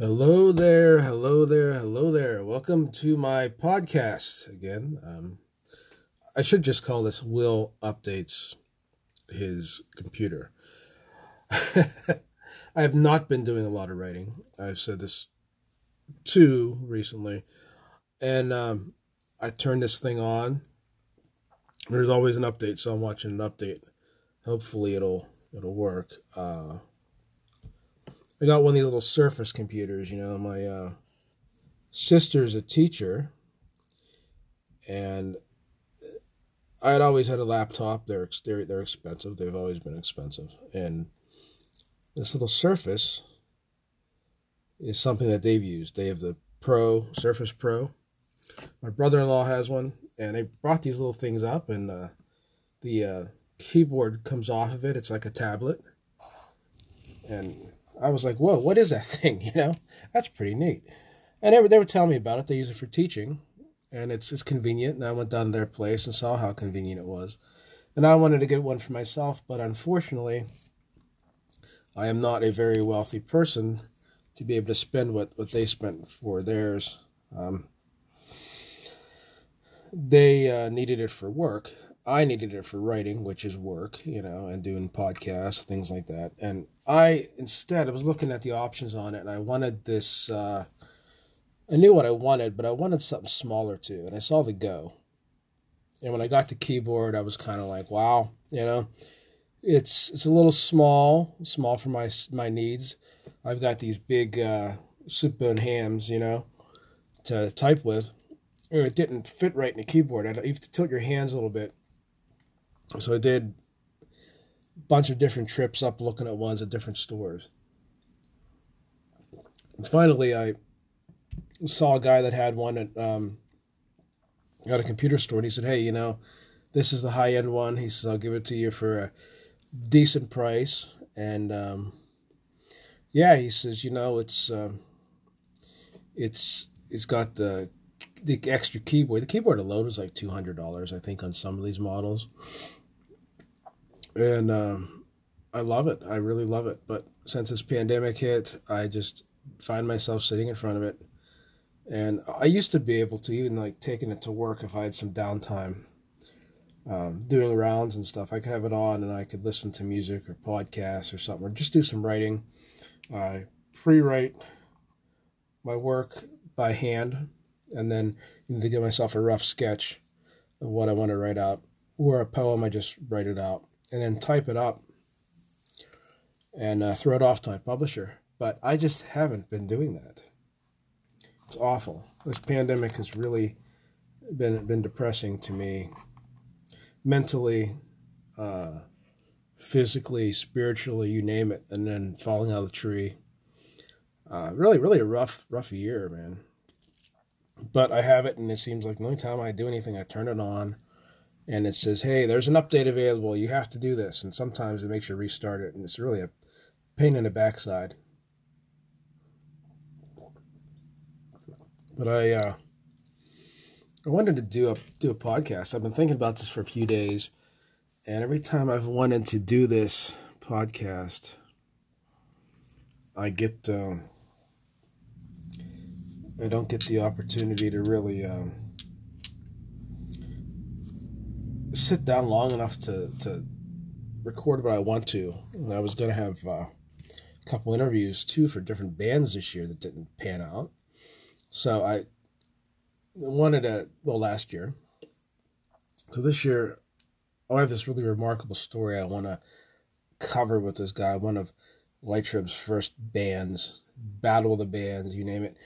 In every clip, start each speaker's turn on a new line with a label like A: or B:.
A: Hello there, hello there, hello there. Welcome to my podcast again. Um, I should just call this Will Updates His Computer. I have not been doing a lot of writing. I've said this too recently. And um, I turned this thing on. There's always an update, so I'm watching an update. Hopefully it'll it'll work. Uh, I got one of these little Surface computers. You know, my uh, sister's a teacher, and I had always had a laptop. They're they're they're expensive. They've always been expensive, and this little Surface is something that they've used. They have the Pro Surface Pro. My brother-in-law has one, and they brought these little things up, and uh, the uh, keyboard comes off of it. It's like a tablet, and I was like, whoa, what is that thing? You know, that's pretty neat. And they were, they were telling me about it. They use it for teaching, and it's it's convenient. And I went down to their place and saw how convenient it was. And I wanted to get one for myself, but unfortunately, I am not a very wealthy person to be able to spend what, what they spent for theirs. Um, they uh, needed it for work, I needed it for writing, which is work, you know, and doing podcasts, things like that. And I instead I was looking at the options on it, and I wanted this. Uh, I knew what I wanted, but I wanted something smaller too. And I saw the Go, and when I got the keyboard, I was kind of like, wow, you know, it's it's a little small, small for my my needs. I've got these big uh, soup bone hams, you know, to type with. And it didn't fit right in the keyboard. I, you have to tilt your hands a little bit so I did bunch of different trips up looking at ones at different stores. And finally, I saw a guy that had one at um, at a computer store, and he said, "Hey, you know, this is the high end one." He says, "I'll give it to you for a decent price." And um, yeah, he says, "You know, it's um, it's it's got the the extra keyboard. The keyboard alone is like two hundred dollars, I think, on some of these models." And um, I love it. I really love it. But since this pandemic hit, I just find myself sitting in front of it. And I used to be able to even like taking it to work if I had some downtime, um, doing rounds and stuff. I could have it on and I could listen to music or podcasts or something, or just do some writing. I pre-write my work by hand, and then to give myself a rough sketch of what I want to write out. Or a poem, I just write it out and then type it up and uh, throw it off to my publisher. But I just haven't been doing that. It's awful. This pandemic has really been been depressing to me, mentally, uh, physically, spiritually, you name it. And then falling out of the tree. Uh, really, really a rough, rough year, man. But I have it, and it seems like the only time I do anything, I turn it on and it says, "Hey, there's an update available. You have to do this." And sometimes it makes you restart it, and it's really a pain in the backside. But I, uh, I wanted to do a do a podcast. I've been thinking about this for a few days, and every time I've wanted to do this podcast, I get um, I don't get the opportunity to really. Um, sit down long enough to to record what I want to. And I was going to have uh, a couple interviews too for different bands this year that didn't pan out. So I wanted to well last year. So this year, I have this really remarkable story I want to cover with this guy. One of Light Trip's first bands, Battle of the Bands, you name it,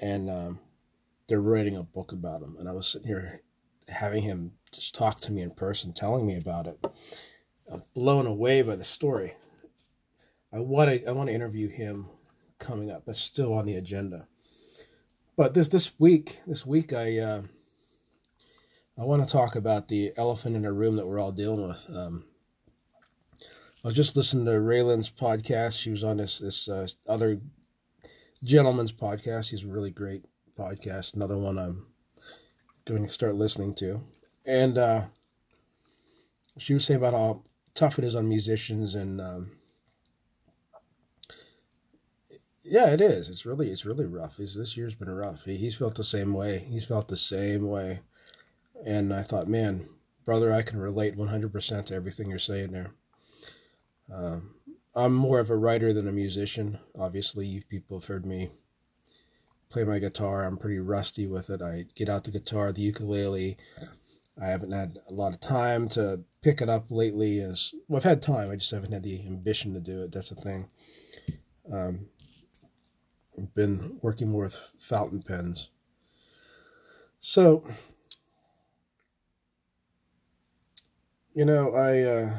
A: and um, they're writing a book about him. And I was sitting here having him just talk to me in person, telling me about it. I'm blown away by the story. I want to I want to interview him coming up. That's still on the agenda. But this this week, this week I uh, I want to talk about the elephant in the room that we're all dealing with. Um, I just listening to Raylan's podcast. She was on this this uh, other gentleman's podcast. He's a really great podcast. Another one I'm going to start listening to. And uh, she was saying about how tough it is on musicians and um, yeah, it is. It's really it's really rough. This this year's been rough. He, he's felt the same way. He's felt the same way, and I thought, man, brother, I can relate one hundred percent to everything you're saying there. Um, I'm more of a writer than a musician. Obviously, you people have heard me play my guitar. I'm pretty rusty with it. I get out the guitar, the ukulele. I haven't had a lot of time to pick it up lately. As well, I've had time. I just haven't had the ambition to do it. That's the thing. Um, I've been working more with fountain pens. So, you know, I. Uh,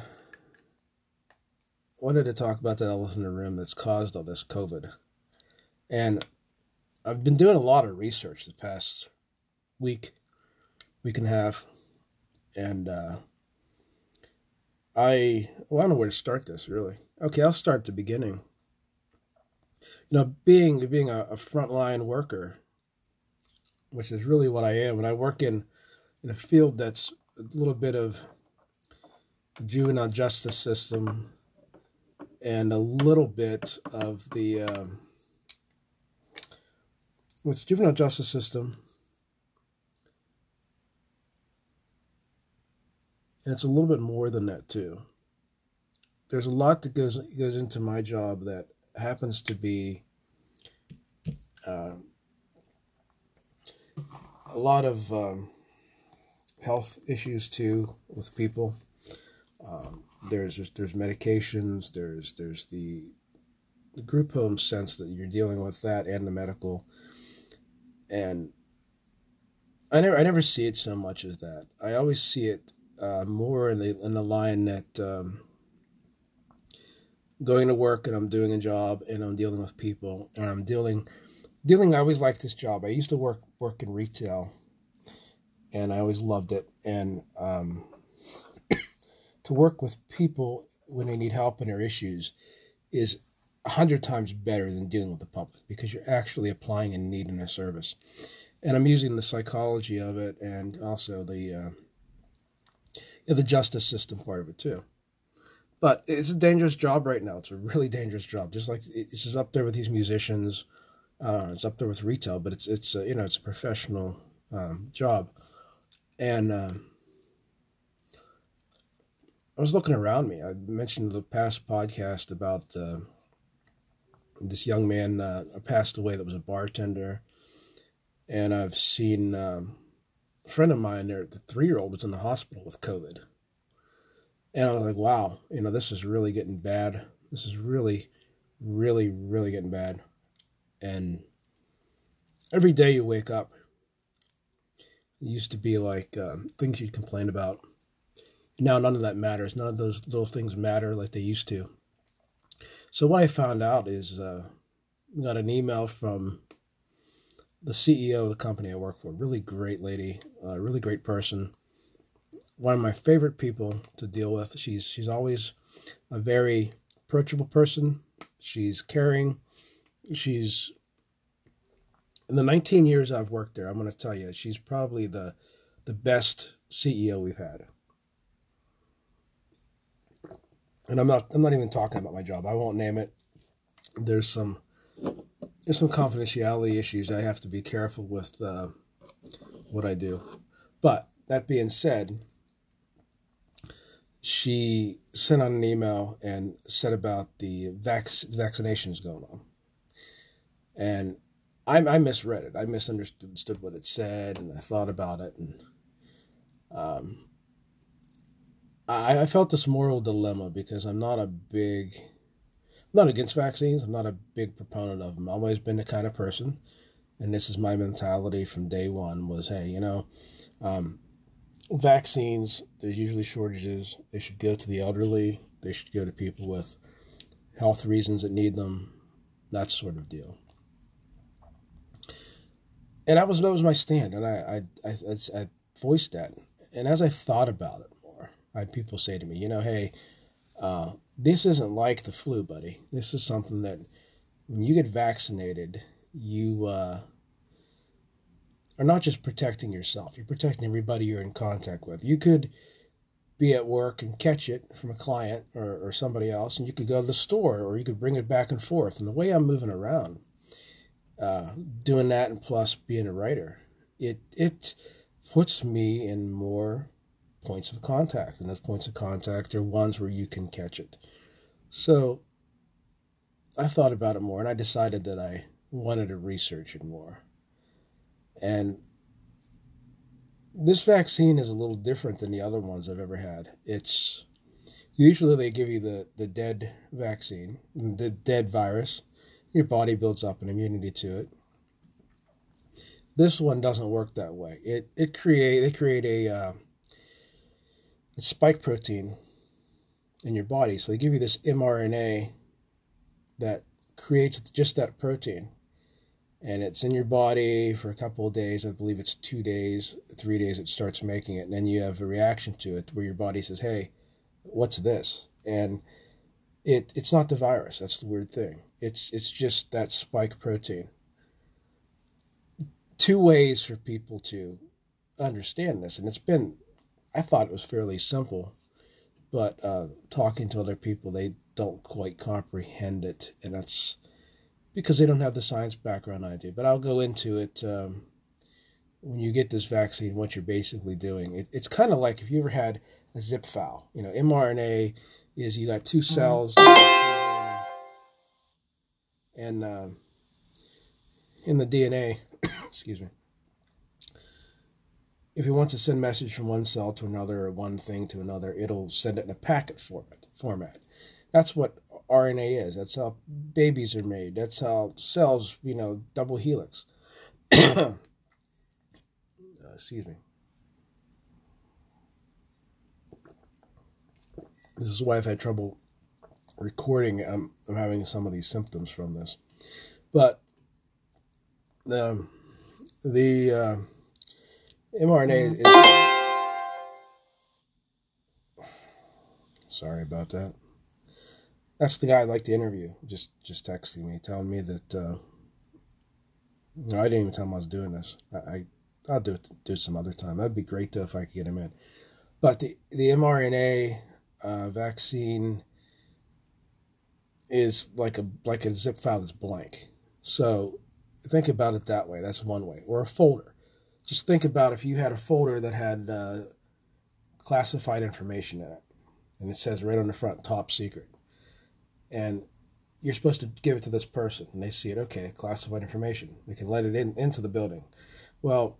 A: wanted to talk about the elephant in the room that's caused all this COVID. And I've been doing a lot of research the past week, week and a half. And uh, I, well, I don't know where to start this really. Okay, I'll start at the beginning. You know, being being a, a frontline worker, which is really what I am, and I work in in a field that's a little bit of juvenile justice system and a little bit of the um, with juvenile justice system. And it's a little bit more than that too. There's a lot that goes goes into my job that happens to be uh, a lot of um, health issues too with people. Um, there's there's medications. There's there's the, the group home sense that you're dealing with that and the medical. And I never I never see it so much as that. I always see it uh, more in the in the line that um, going to work and I'm doing a job and I'm dealing with people and I'm dealing dealing. I always liked this job. I used to work work in retail, and I always loved it. And um, to work with people when they need help and their issues is a hundred times better than dealing with the public because you're actually applying a need in a service. And I'm using the psychology of it and also the uh, the justice system part of it too. But it's a dangerous job right now. It's a really dangerous job. Just like it's up there with these musicians, uh, it's up there with retail. But it's it's a, you know it's a professional um, job, and um, I was looking around me. I mentioned the past podcast about uh, this young man uh, passed away that was a bartender, and I've seen um, friend of mine there. The three year old was in the hospital with COVID, and I was like, "Wow, you know, this is really getting bad. This is really, really, really getting bad." And every day you wake up, it used to be like um, things you'd complain about now none of that matters. None of those little things matter like they used to. So what I found out is uh, got an email from the CEO of the company I work for. Really great lady, uh, really great person. One of my favorite people to deal with. She's she's always a very approachable person. She's caring. She's in the 19 years I've worked there. I'm going to tell you, she's probably the the best CEO we've had. and I'm not I'm not even talking about my job. I won't name it. There's some there's some confidentiality issues. I have to be careful with uh, what I do. But that being said, she sent out an email and said about the vac- vaccinations going on, and I, I misread it. I misunderstood what it said, and I thought about it, and um, I, I felt this moral dilemma because I'm not a big, not against vaccines. I'm not a big proponent of them. I've always been the kind of person, and this is my mentality from day one was, hey, you know, um, vaccines, there's usually shortages. They should go to the elderly. They should go to people with health reasons that need them, that sort of deal. And that was that was my stand, and I I, I, I voiced that. And as I thought about it, more, I had people say to me, you know, hey, uh, this isn't like the flu, buddy. This is something that when you get vaccinated, you uh, are not just protecting yourself, you're protecting everybody you're in contact with. You could be at work and catch it from a client or, or somebody else, and you could go to the store or you could bring it back and forth. And the way I'm moving around, uh, doing that, and plus being a writer, it it puts me in more points of contact, and those points of contact are ones where you can catch it. So I thought about it more, and I decided that I wanted to research it more. And this vaccine is a little different than the other ones I've ever had. It's usually they give you the, the dead vaccine, the dead virus. Your body builds up an immunity to it. This one doesn't work that way. It it create they create a, uh, a spike protein in your body. So they give you this mRNA that creates just that protein and it's in your body for a couple of days. I believe it's two days, three days, it starts making it. And then you have a reaction to it where your body says, hey, what's this? And it it's not the virus. That's the weird thing. It's it's just that spike protein. Two ways for people to understand this, and it's been, I thought it was fairly simple, but uh, talking to other people, they don't quite comprehend it, and that's because they don't have the science background I do. But I'll go into it um, when you get this vaccine, what you're basically doing. It, it's kind of like if you ever had a zip file. You know, mRNA is you got two mm-hmm. cells and um, in the DNA, excuse me. If you want to send message from one cell to another or one thing to another, it'll send it in a packet format. Format. That's what RNA is. That's how babies are made. That's how cells, you know, double helix. uh, excuse me. This is why I've had trouble recording. I'm, I'm having some of these symptoms from this. But um, the uh, mRNA is. Sorry about that. That's the guy I'd like to interview. Just just texting me, telling me that. Uh, know, I didn't even tell him I was doing this. I, I I'll do it do it some other time. That'd be great though if I could get him in. But the the mRNA uh, vaccine is like a like a zip file that's blank. So think about it that way. That's one way. Or a folder. Just think about if you had a folder that had uh, classified information in it, and it says right on the front, top secret and you're supposed to give it to this person and they see it okay classified information. They can let it in into the building. Well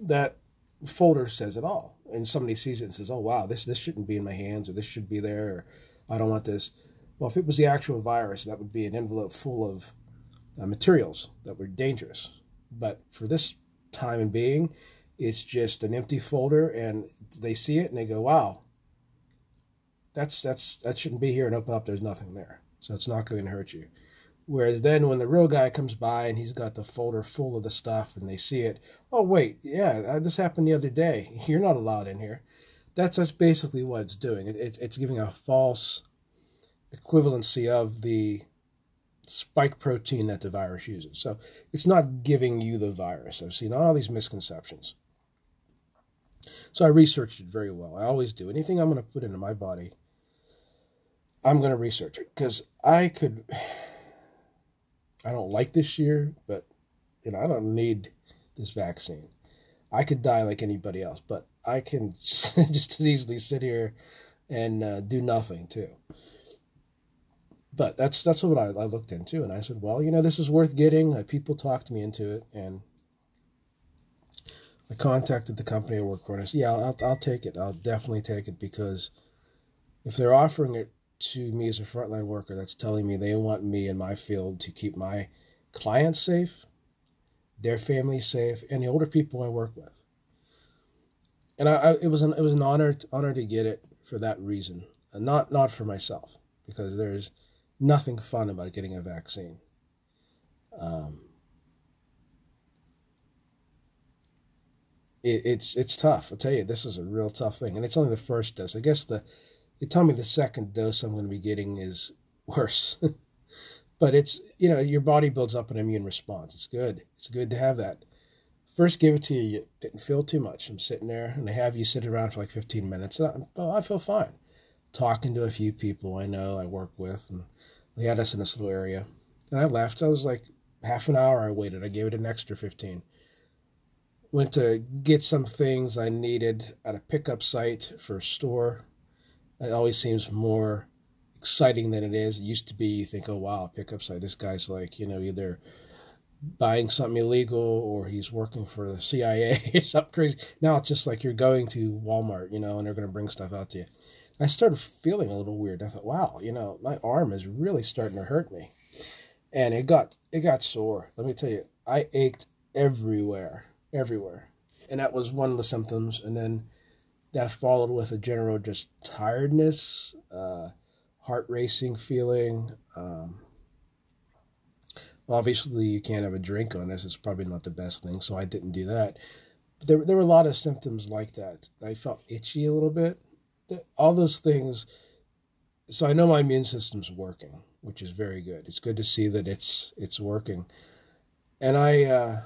A: that folder says it all and somebody sees it and says oh wow this this shouldn't be in my hands or this should be there or i don't want this. Well if it was the actual virus that would be an envelope full of uh, materials that were dangerous. But for this time and being it's just an empty folder and they see it and they go wow that's that's that shouldn't be here and open up there's nothing there. So it's not going to hurt you. Whereas then when the real guy comes by and he's got the folder full of the stuff and they see it oh wait yeah uh, this happened the other day. You're not allowed in here. That's that's basically what it's doing. It, it, it's giving a false equivalency of the spike protein that the virus uses so it's not giving you the virus i've seen all these misconceptions so i researched it very well i always do anything i'm going to put into my body I'm going to research it because I could. I don't like this year, but you know I don't need this vaccine. I could die like anybody else, but I can just as easily sit here and uh, do nothing too. But that's that's what I, I looked into, and I said, well, you know, this is worth getting. Uh, people talked me into it, and I contacted the company I work for, and I said, yeah, I'll, I'll take it. I'll definitely take it because if they're offering it to me as a frontline worker that's telling me they want me in my field to keep my clients safe, their families safe, and the older people I work with. And I, I, it was an it was an honor honor to get it for that reason, and not not for myself because there's nothing fun about getting a vaccine. Um, it, it's it's tough. I'll tell you, this is a real tough thing, and it's only the first dose. I guess the they tell me the second dose I'm going to be getting is worse. but it's, you know, your body builds up an immune response. It's good. It's good to have that first give it to you, you didn't feel too much. I'm sitting there, and they have you sit around for like 15 minutes. I, I feel fine. Talking to a few people I know, I work with, and they had us in this little area. And I left. I was like half an hour I waited. I gave it an extra 15. Went to get some things I needed at a pickup site for a store. It always seems more exciting than it is. It used to be you think, oh wow, pickup site. This guy's like, you know, either buying something illegal or he's working for the CIA or something crazy. Now it's just like you're going to Walmart, you know, and they're going to bring stuff out to you. I started feeling a little weird. I thought, wow, you know, my arm is really starting to hurt me. And it got it got sore. Let me tell you, I ached everywhere, everywhere. And that was one of the symptoms. And then that followed with a general just tiredness, uh, heart racing feeling, um, Obviously, you can't have a drink on this. It's probably not the best thing, so I didn't do that. But there, there were a lot of symptoms like that. I felt itchy a little bit. All those things. So I know my immune system's working, which is very good. It's good to see that it's it's working, and I. Uh,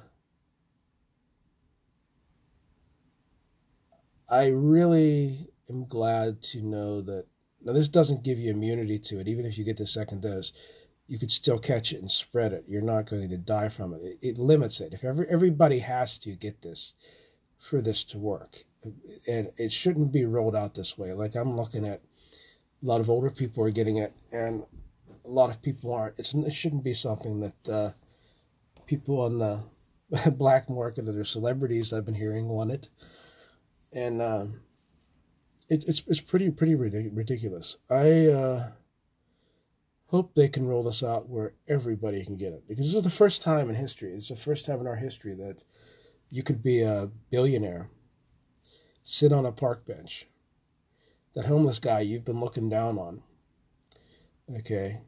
A: I really am glad to know that now this doesn't give you immunity to it, even if you get the second dose you could still catch it and spread it. You're not going to die from it. It, it limits it. If every, everybody has to get this for this to work, and it shouldn't be rolled out this way. Like I'm looking at a lot of older people are getting it, and a lot of people aren't. It's, it shouldn't be something that uh, people on the black market are celebrities I've been hearing want it, and uh, it, it's it's pretty pretty ridiculous. I. Uh, hope they can roll this out where everybody can get it. Because this is the first time in history, it's the first time in our history that you could be a billionaire, sit on a park bench, that homeless guy you've been looking down on. Okay.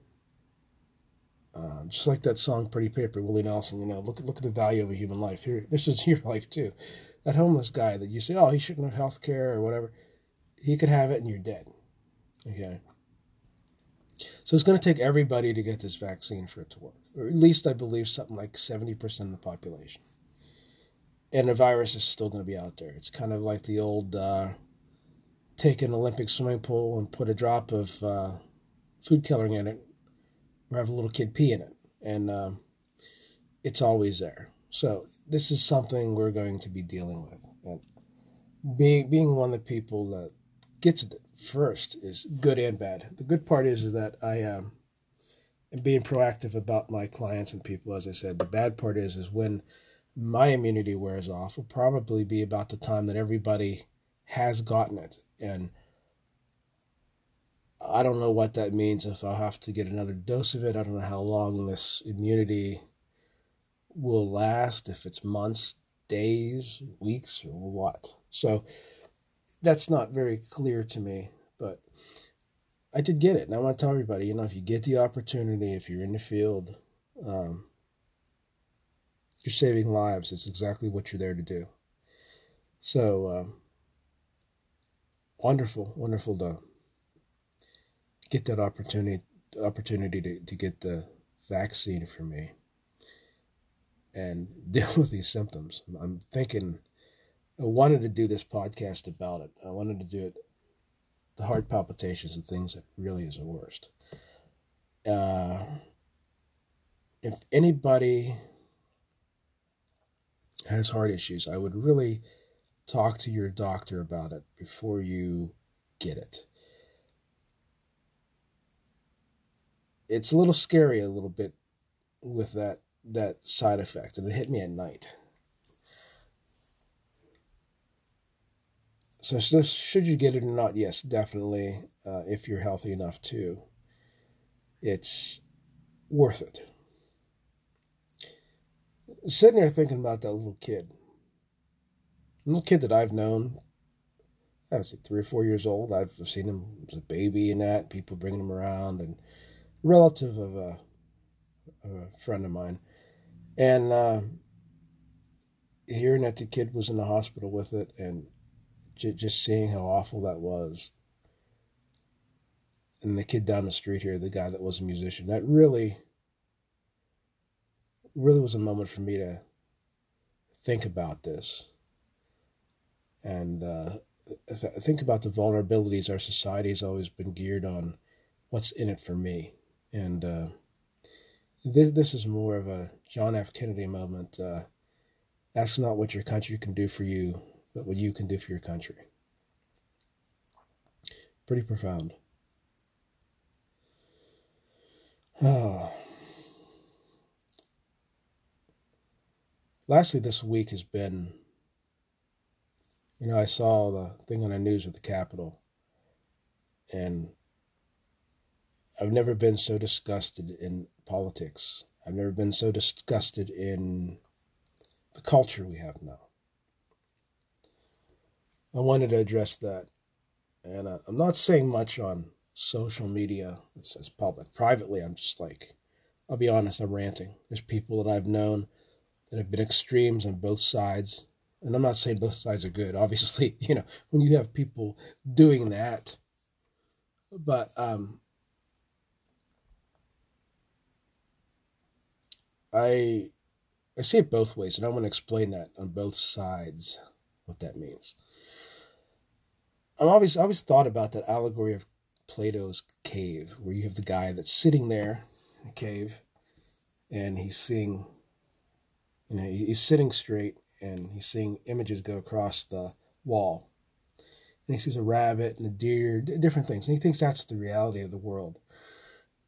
A: Uh, just like that song "Pretty Paper," Willie Nelson. You know, look look at the value of a human life. Here, this is your life too. That homeless guy that you say, "Oh, he shouldn't have health care or whatever," he could have it, and you're dead. Okay. So it's going to take everybody to get this vaccine for it to work, or at least I believe something like 70% of the population. And the virus is still going to be out there. It's kind of like the old uh, take an Olympic swimming pool and put a drop of uh, food coloring in it, or have a little kid pee in it. And um, it's always there. So this is something we're going to be dealing with. And being, being one of the people that gets it first is good and bad. The good part is, is that I um, am being proactive about my clients and people, as I said. The bad part is is when my immunity wears off will probably be about the time that everybody has gotten it. And I don't know what that means if I'll have to get another dose of it. I don't know how long this immunity will last, if it's months, days, weeks, or what. So that's not very clear to me, but I did get it. And I want to tell everybody, you know, if you get the opportunity, if you're in the field, um, you're saving lives. It's exactly what you're there to do. So, um, wonderful, wonderful to get that opportunity opportunity to, to get the vaccine for me and deal with these symptoms. I'm thinking I wanted to do this podcast about it. I wanted to do it, the heart palpitations and things that really is the worst. Uh, if anybody has heart issues, I would really talk to your doctor about it before you get it. It's a little scary, a little bit, with that that side effect, and it hit me at night. So, so should you get it or not? Yes, definitely. Uh, if you're healthy enough to, it's worth it. Sitting there thinking about that little kid, little kid that I've known. I was like three or four years old. I've seen him as a baby and that people bringing him around, and relative of a, of a friend of mine, and uh, hearing that the kid was in the hospital with it and just seeing how awful that was. And the kid down the street here, the guy that was a musician, that really, really was a moment for me to think about this and uh, think about the vulnerabilities our society has always been geared on what's in it for me. And uh, this, this is more of a John F. Kennedy moment. Uh, ask not what your country can do for you, but what you can do for your country. Pretty profound. Oh. Lastly, this week has been, you know, I saw the thing on the news at the Capitol, and I've never been so disgusted in politics. I've never been so disgusted in the culture we have now. I wanted to address that. And uh, I'm not saying much on social media that says public. Privately, I'm just like, I'll be honest, I'm ranting. There's people that I've known that have been extremes on both sides. And I'm not saying both sides are good. Obviously, you know, when you have people doing that. But um, I I see it both ways, and I want to explain that on both sides what that means. I'm always I always thought about that allegory of Plato's cave, where you have the guy that's sitting there in a cave, and he's seeing, you know, he's sitting straight, and he's seeing images go across the wall, and he sees a rabbit and a deer, different things, and he thinks that's the reality of the world.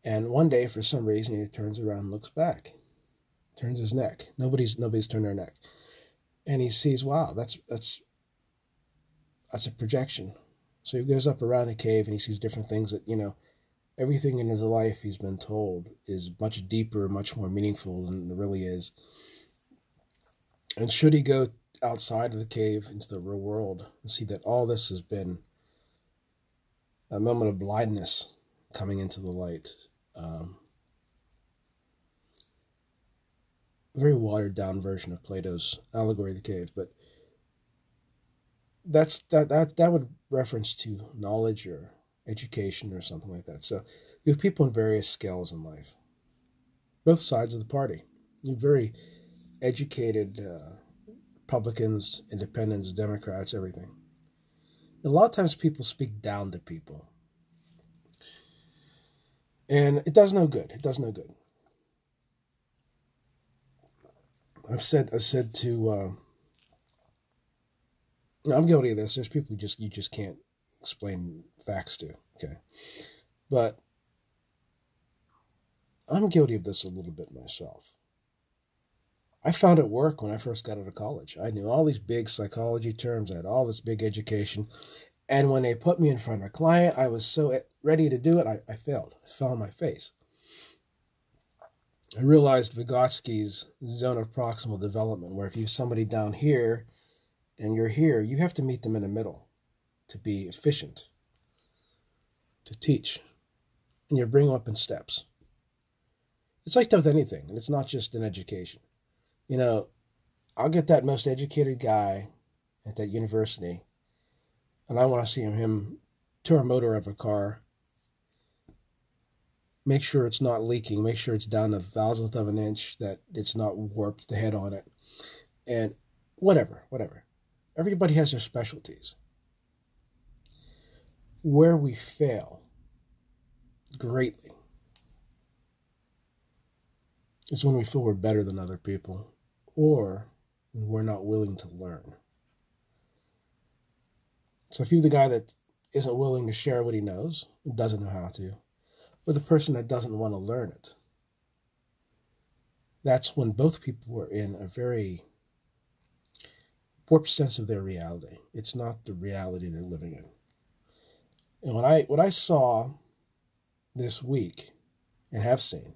A: And one day, for some reason, he turns around and looks back, turns his neck. Nobody's nobody's turned their neck, and he sees, wow, that's that's that's a projection. So he goes up around the cave and he sees different things that you know, everything in his life he's been told is much deeper, much more meaningful than it really is. And should he go outside of the cave into the real world and see that all this has been a moment of blindness coming into the light. Um, a very watered down version of Plato's allegory of the cave, but that's that that that would reference to knowledge or education or something like that. So you have people in various scales in life, both sides of the party. You very educated uh, Republicans, Independents, Democrats, everything. A lot of times people speak down to people, and it does no good. It does no good. I've said I've said to uh, I'm guilty of this. There's people just you just can't explain facts to. Okay, but I'm guilty of this a little bit myself. I found it work when I first got out of college. I knew all these big psychology terms. I had all this big education. And when they put me in front of a client, I was so eh, ready to do it, I, I failed. I fell on my face. I realized Vygotsky's zone of proximal development, where if you have somebody down here and you're here, you have to meet them in the middle to be efficient, to teach. And you bring them up in steps. It's like that with anything, and it's not just in education. You know, I'll get that most educated guy at that university, and I want to see him, him tour a motor of a car, make sure it's not leaking, make sure it's down a thousandth of an inch, that it's not warped the head on it, and whatever, whatever. Everybody has their specialties. Where we fail greatly is when we feel we're better than other people or we're not willing to learn. So if you're the guy that isn't willing to share what he knows, doesn't know how to, or the person that doesn't want to learn it, that's when both people are in a very warped sense of their reality. It's not the reality they're living in. And what I what I saw this week and have seen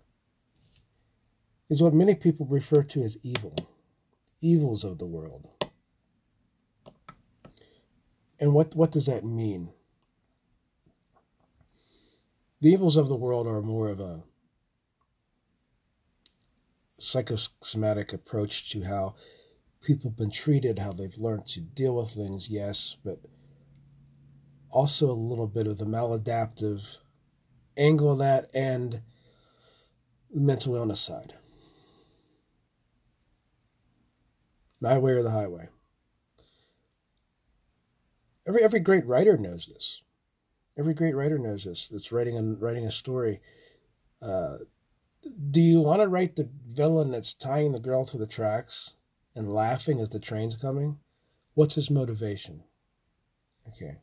A: is what many people refer to as evil, evils of the world. And what, what does that mean? The evils of the world are more of a psychosomatic approach to how people have been treated, how they've learned to deal with things, yes, but also a little bit of the maladaptive angle of that and mental illness side. My way or the highway. Every every great writer knows this. Every great writer knows this. That's writing a writing a story. Uh, do you want to write the villain that's tying the girl to the tracks and laughing as the train's coming? What's his motivation? Okay.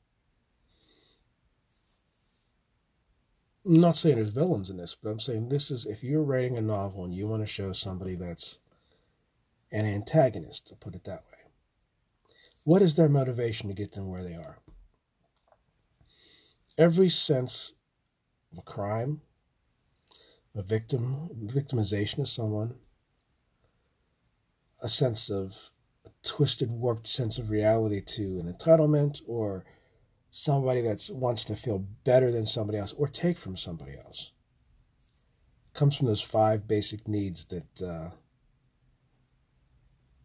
A: I'm not saying there's villains in this, but I'm saying this is if you're writing a novel and you want to show somebody that's an antagonist, to put it that way, what is their motivation to get them where they are? Every sense of a crime, a victim, victimization of someone, a sense of a twisted, warped sense of reality to an entitlement or somebody that wants to feel better than somebody else or take from somebody else. comes from those five basic needs that uh,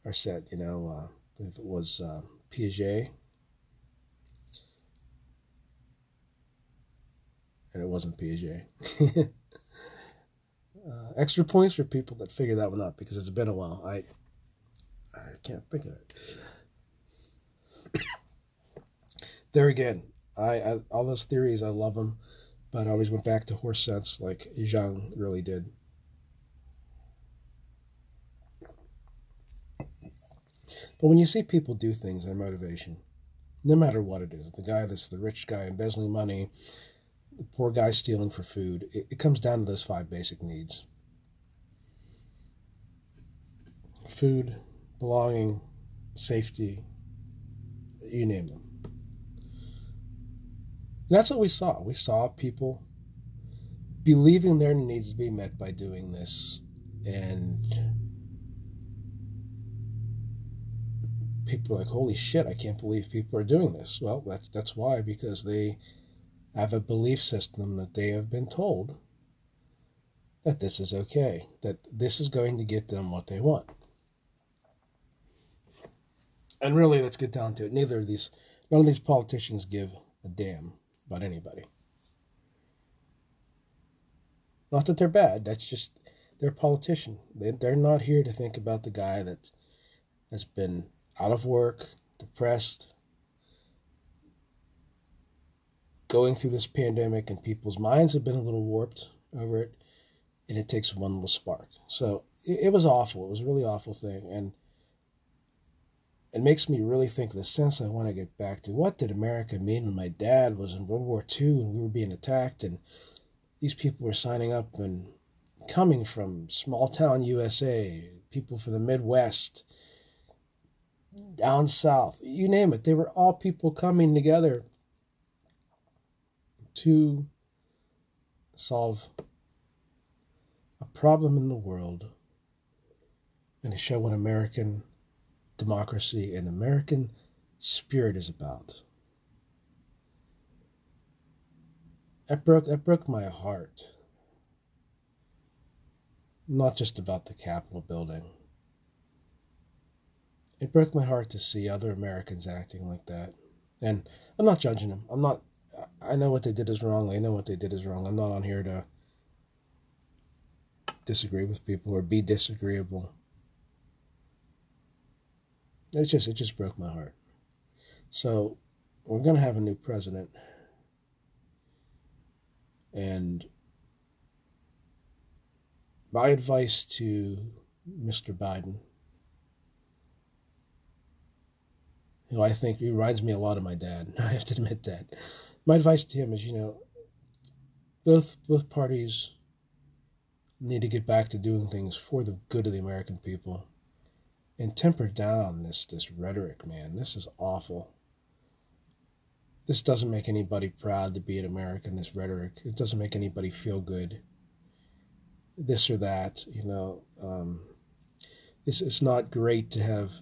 A: are set, you know, uh, if it was uh, Piaget, and it wasn't Piaget. Uh, extra points for people that figure that one out because it's been a while. I I can't think of it. there again, I, I, all those theories I love them, but I always went back to horse sense like Jung really did. But when you see people do things, their motivation, no matter what it is, the guy that's the rich guy embezzling money, the poor guy stealing for food, it, it comes down to those five basic needs food, belonging, safety, you name them. And that's what we saw. We saw people believing their needs to be met by doing this. And people are like, holy shit, I can't believe people are doing this. Well, that's that's why, because they have a belief system that they have been told that this is okay, that this is going to get them what they want. And really, let's get down to it. Neither of these, none of these politicians give a damn about anybody. Not that they're bad. That's just they're a politician. They, they're not here to think about the guy that has been out of work, depressed, going through this pandemic, and people's minds have been a little warped over it, and it takes one little spark. So it, it was awful. It was a really awful thing, and it makes me really think the sense I want to get back to. What did America mean when my dad was in World War II and we were being attacked and these people were signing up and coming from small town USA, people from the Midwest, down south, you name it. They were all people coming together to solve a problem in the world and to show what American democracy and American spirit is about. That broke, that broke my heart. Not just about the Capitol building. It broke my heart to see other Americans acting like that. And I'm not judging them. I'm not, I know what they did is wrong. I know what they did is wrong. I'm not on here to disagree with people or be disagreeable. It just it just broke my heart. So we're gonna have a new president, and my advice to Mr. Biden, who I think reminds me a lot of my dad. I have to admit that. My advice to him is, you know, both both parties need to get back to doing things for the good of the American people and temper down this this rhetoric, man. This is awful. This doesn't make anybody proud to be an American. This rhetoric, it doesn't make anybody feel good. This or that, you know. Um, it's it's not great to have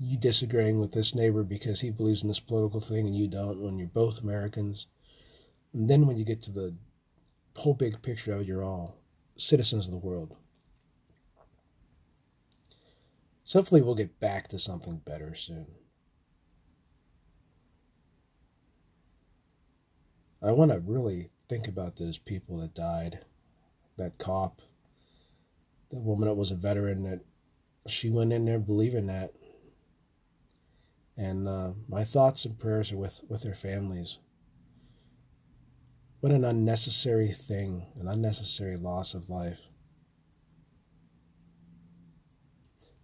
A: you disagreeing with this neighbor because he believes in this political thing and you don't when you're both Americans. And then when you get to the whole big picture of you're all citizens of the world. So hopefully we'll get back to something better soon. I want to really think about those people that died. That cop, that woman that was a veteran that she went in there believing that. And uh, my thoughts and prayers are with, with their families. What an unnecessary thing, an unnecessary loss of life.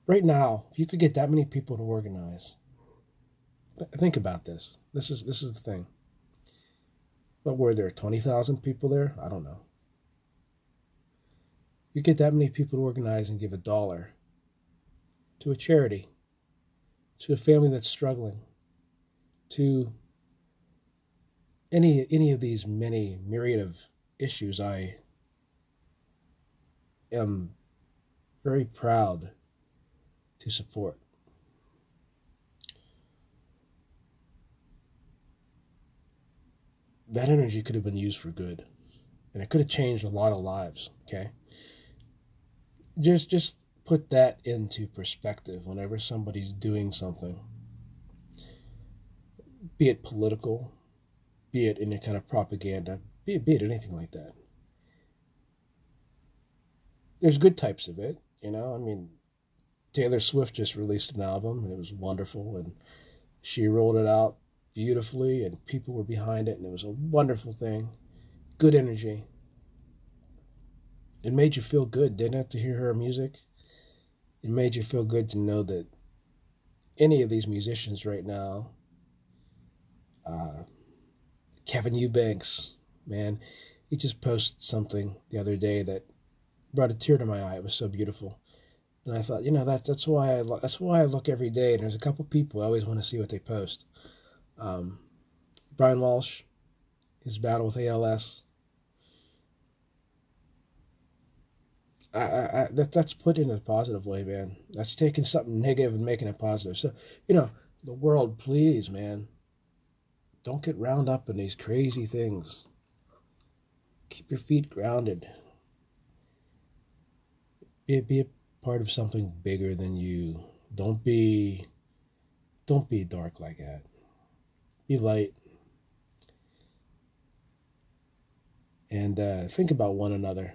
A: Right now, if you could get that many people to organize, think about this. This is this is the thing. But were there? Twenty thousand people there? I don't know. You get that many people to organize and give a dollar to a charity, to a family that's struggling, to any any of these many myriad of issues I am very proud to support. That energy could have been used for good. And it could have changed a lot of lives, okay? Just just put that into perspective whenever somebody's doing something. Be it political, be it any kind of propaganda, be it, be it anything like that. There's good types of it, you know. I mean, Taylor Swift just released an album and it was wonderful and she rolled it out beautifully and people were behind it and it was a wonderful thing. Good energy. It made you feel good, didn't it, to hear her music? It made you feel good to know that any of these musicians right now, uh, Kevin Eubanks, man, he just posted something the other day that brought a tear to my eye. It was so beautiful. And I thought, you know, that that's why I lo- that's why I look every day. And there's a couple people I always want to see what they post. Um, Brian Walsh, his battle with ALS. I, I, that that's put in a positive way, man. That's taking something negative and making it positive. So, you know, the world, please, man, don't get round up in these crazy things. Keep your feet grounded. Be, be a part of something bigger than you. Don't be don't be dark like that. Be light. And uh, think about one another.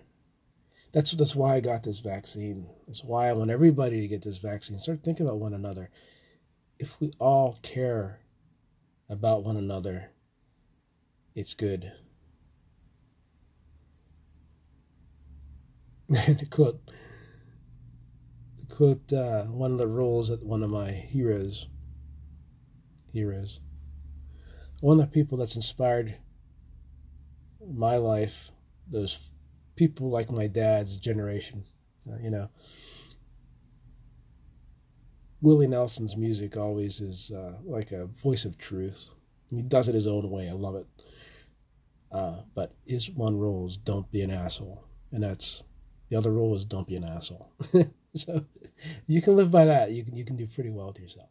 A: That's that's why I got this vaccine. That's why I want everybody to get this vaccine. Start thinking about one another. If we all care about one another, it's good. to quote, to quote uh, one of the roles that one of my heroes, heroes, one of the people that's inspired my life, those people like my dad's generation, uh, you know. Willie Nelson's music always is uh, like a voice of truth. He does it his own way. I love it. Uh, but his one rule is don't be an asshole, and that's the other rule is don't be an asshole. so you can live by that. You can you can do pretty well with yourself.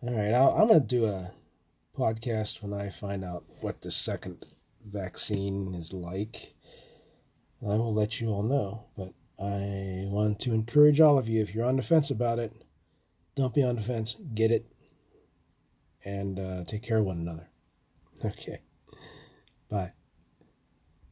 A: All right, i am going to do a podcast when I find out what the second vaccine is like. I will let you all know, but I want to encourage all of you if you're on the fence about it, don't be on the fence, get it, and uh, take care of one another. Okay. Bye.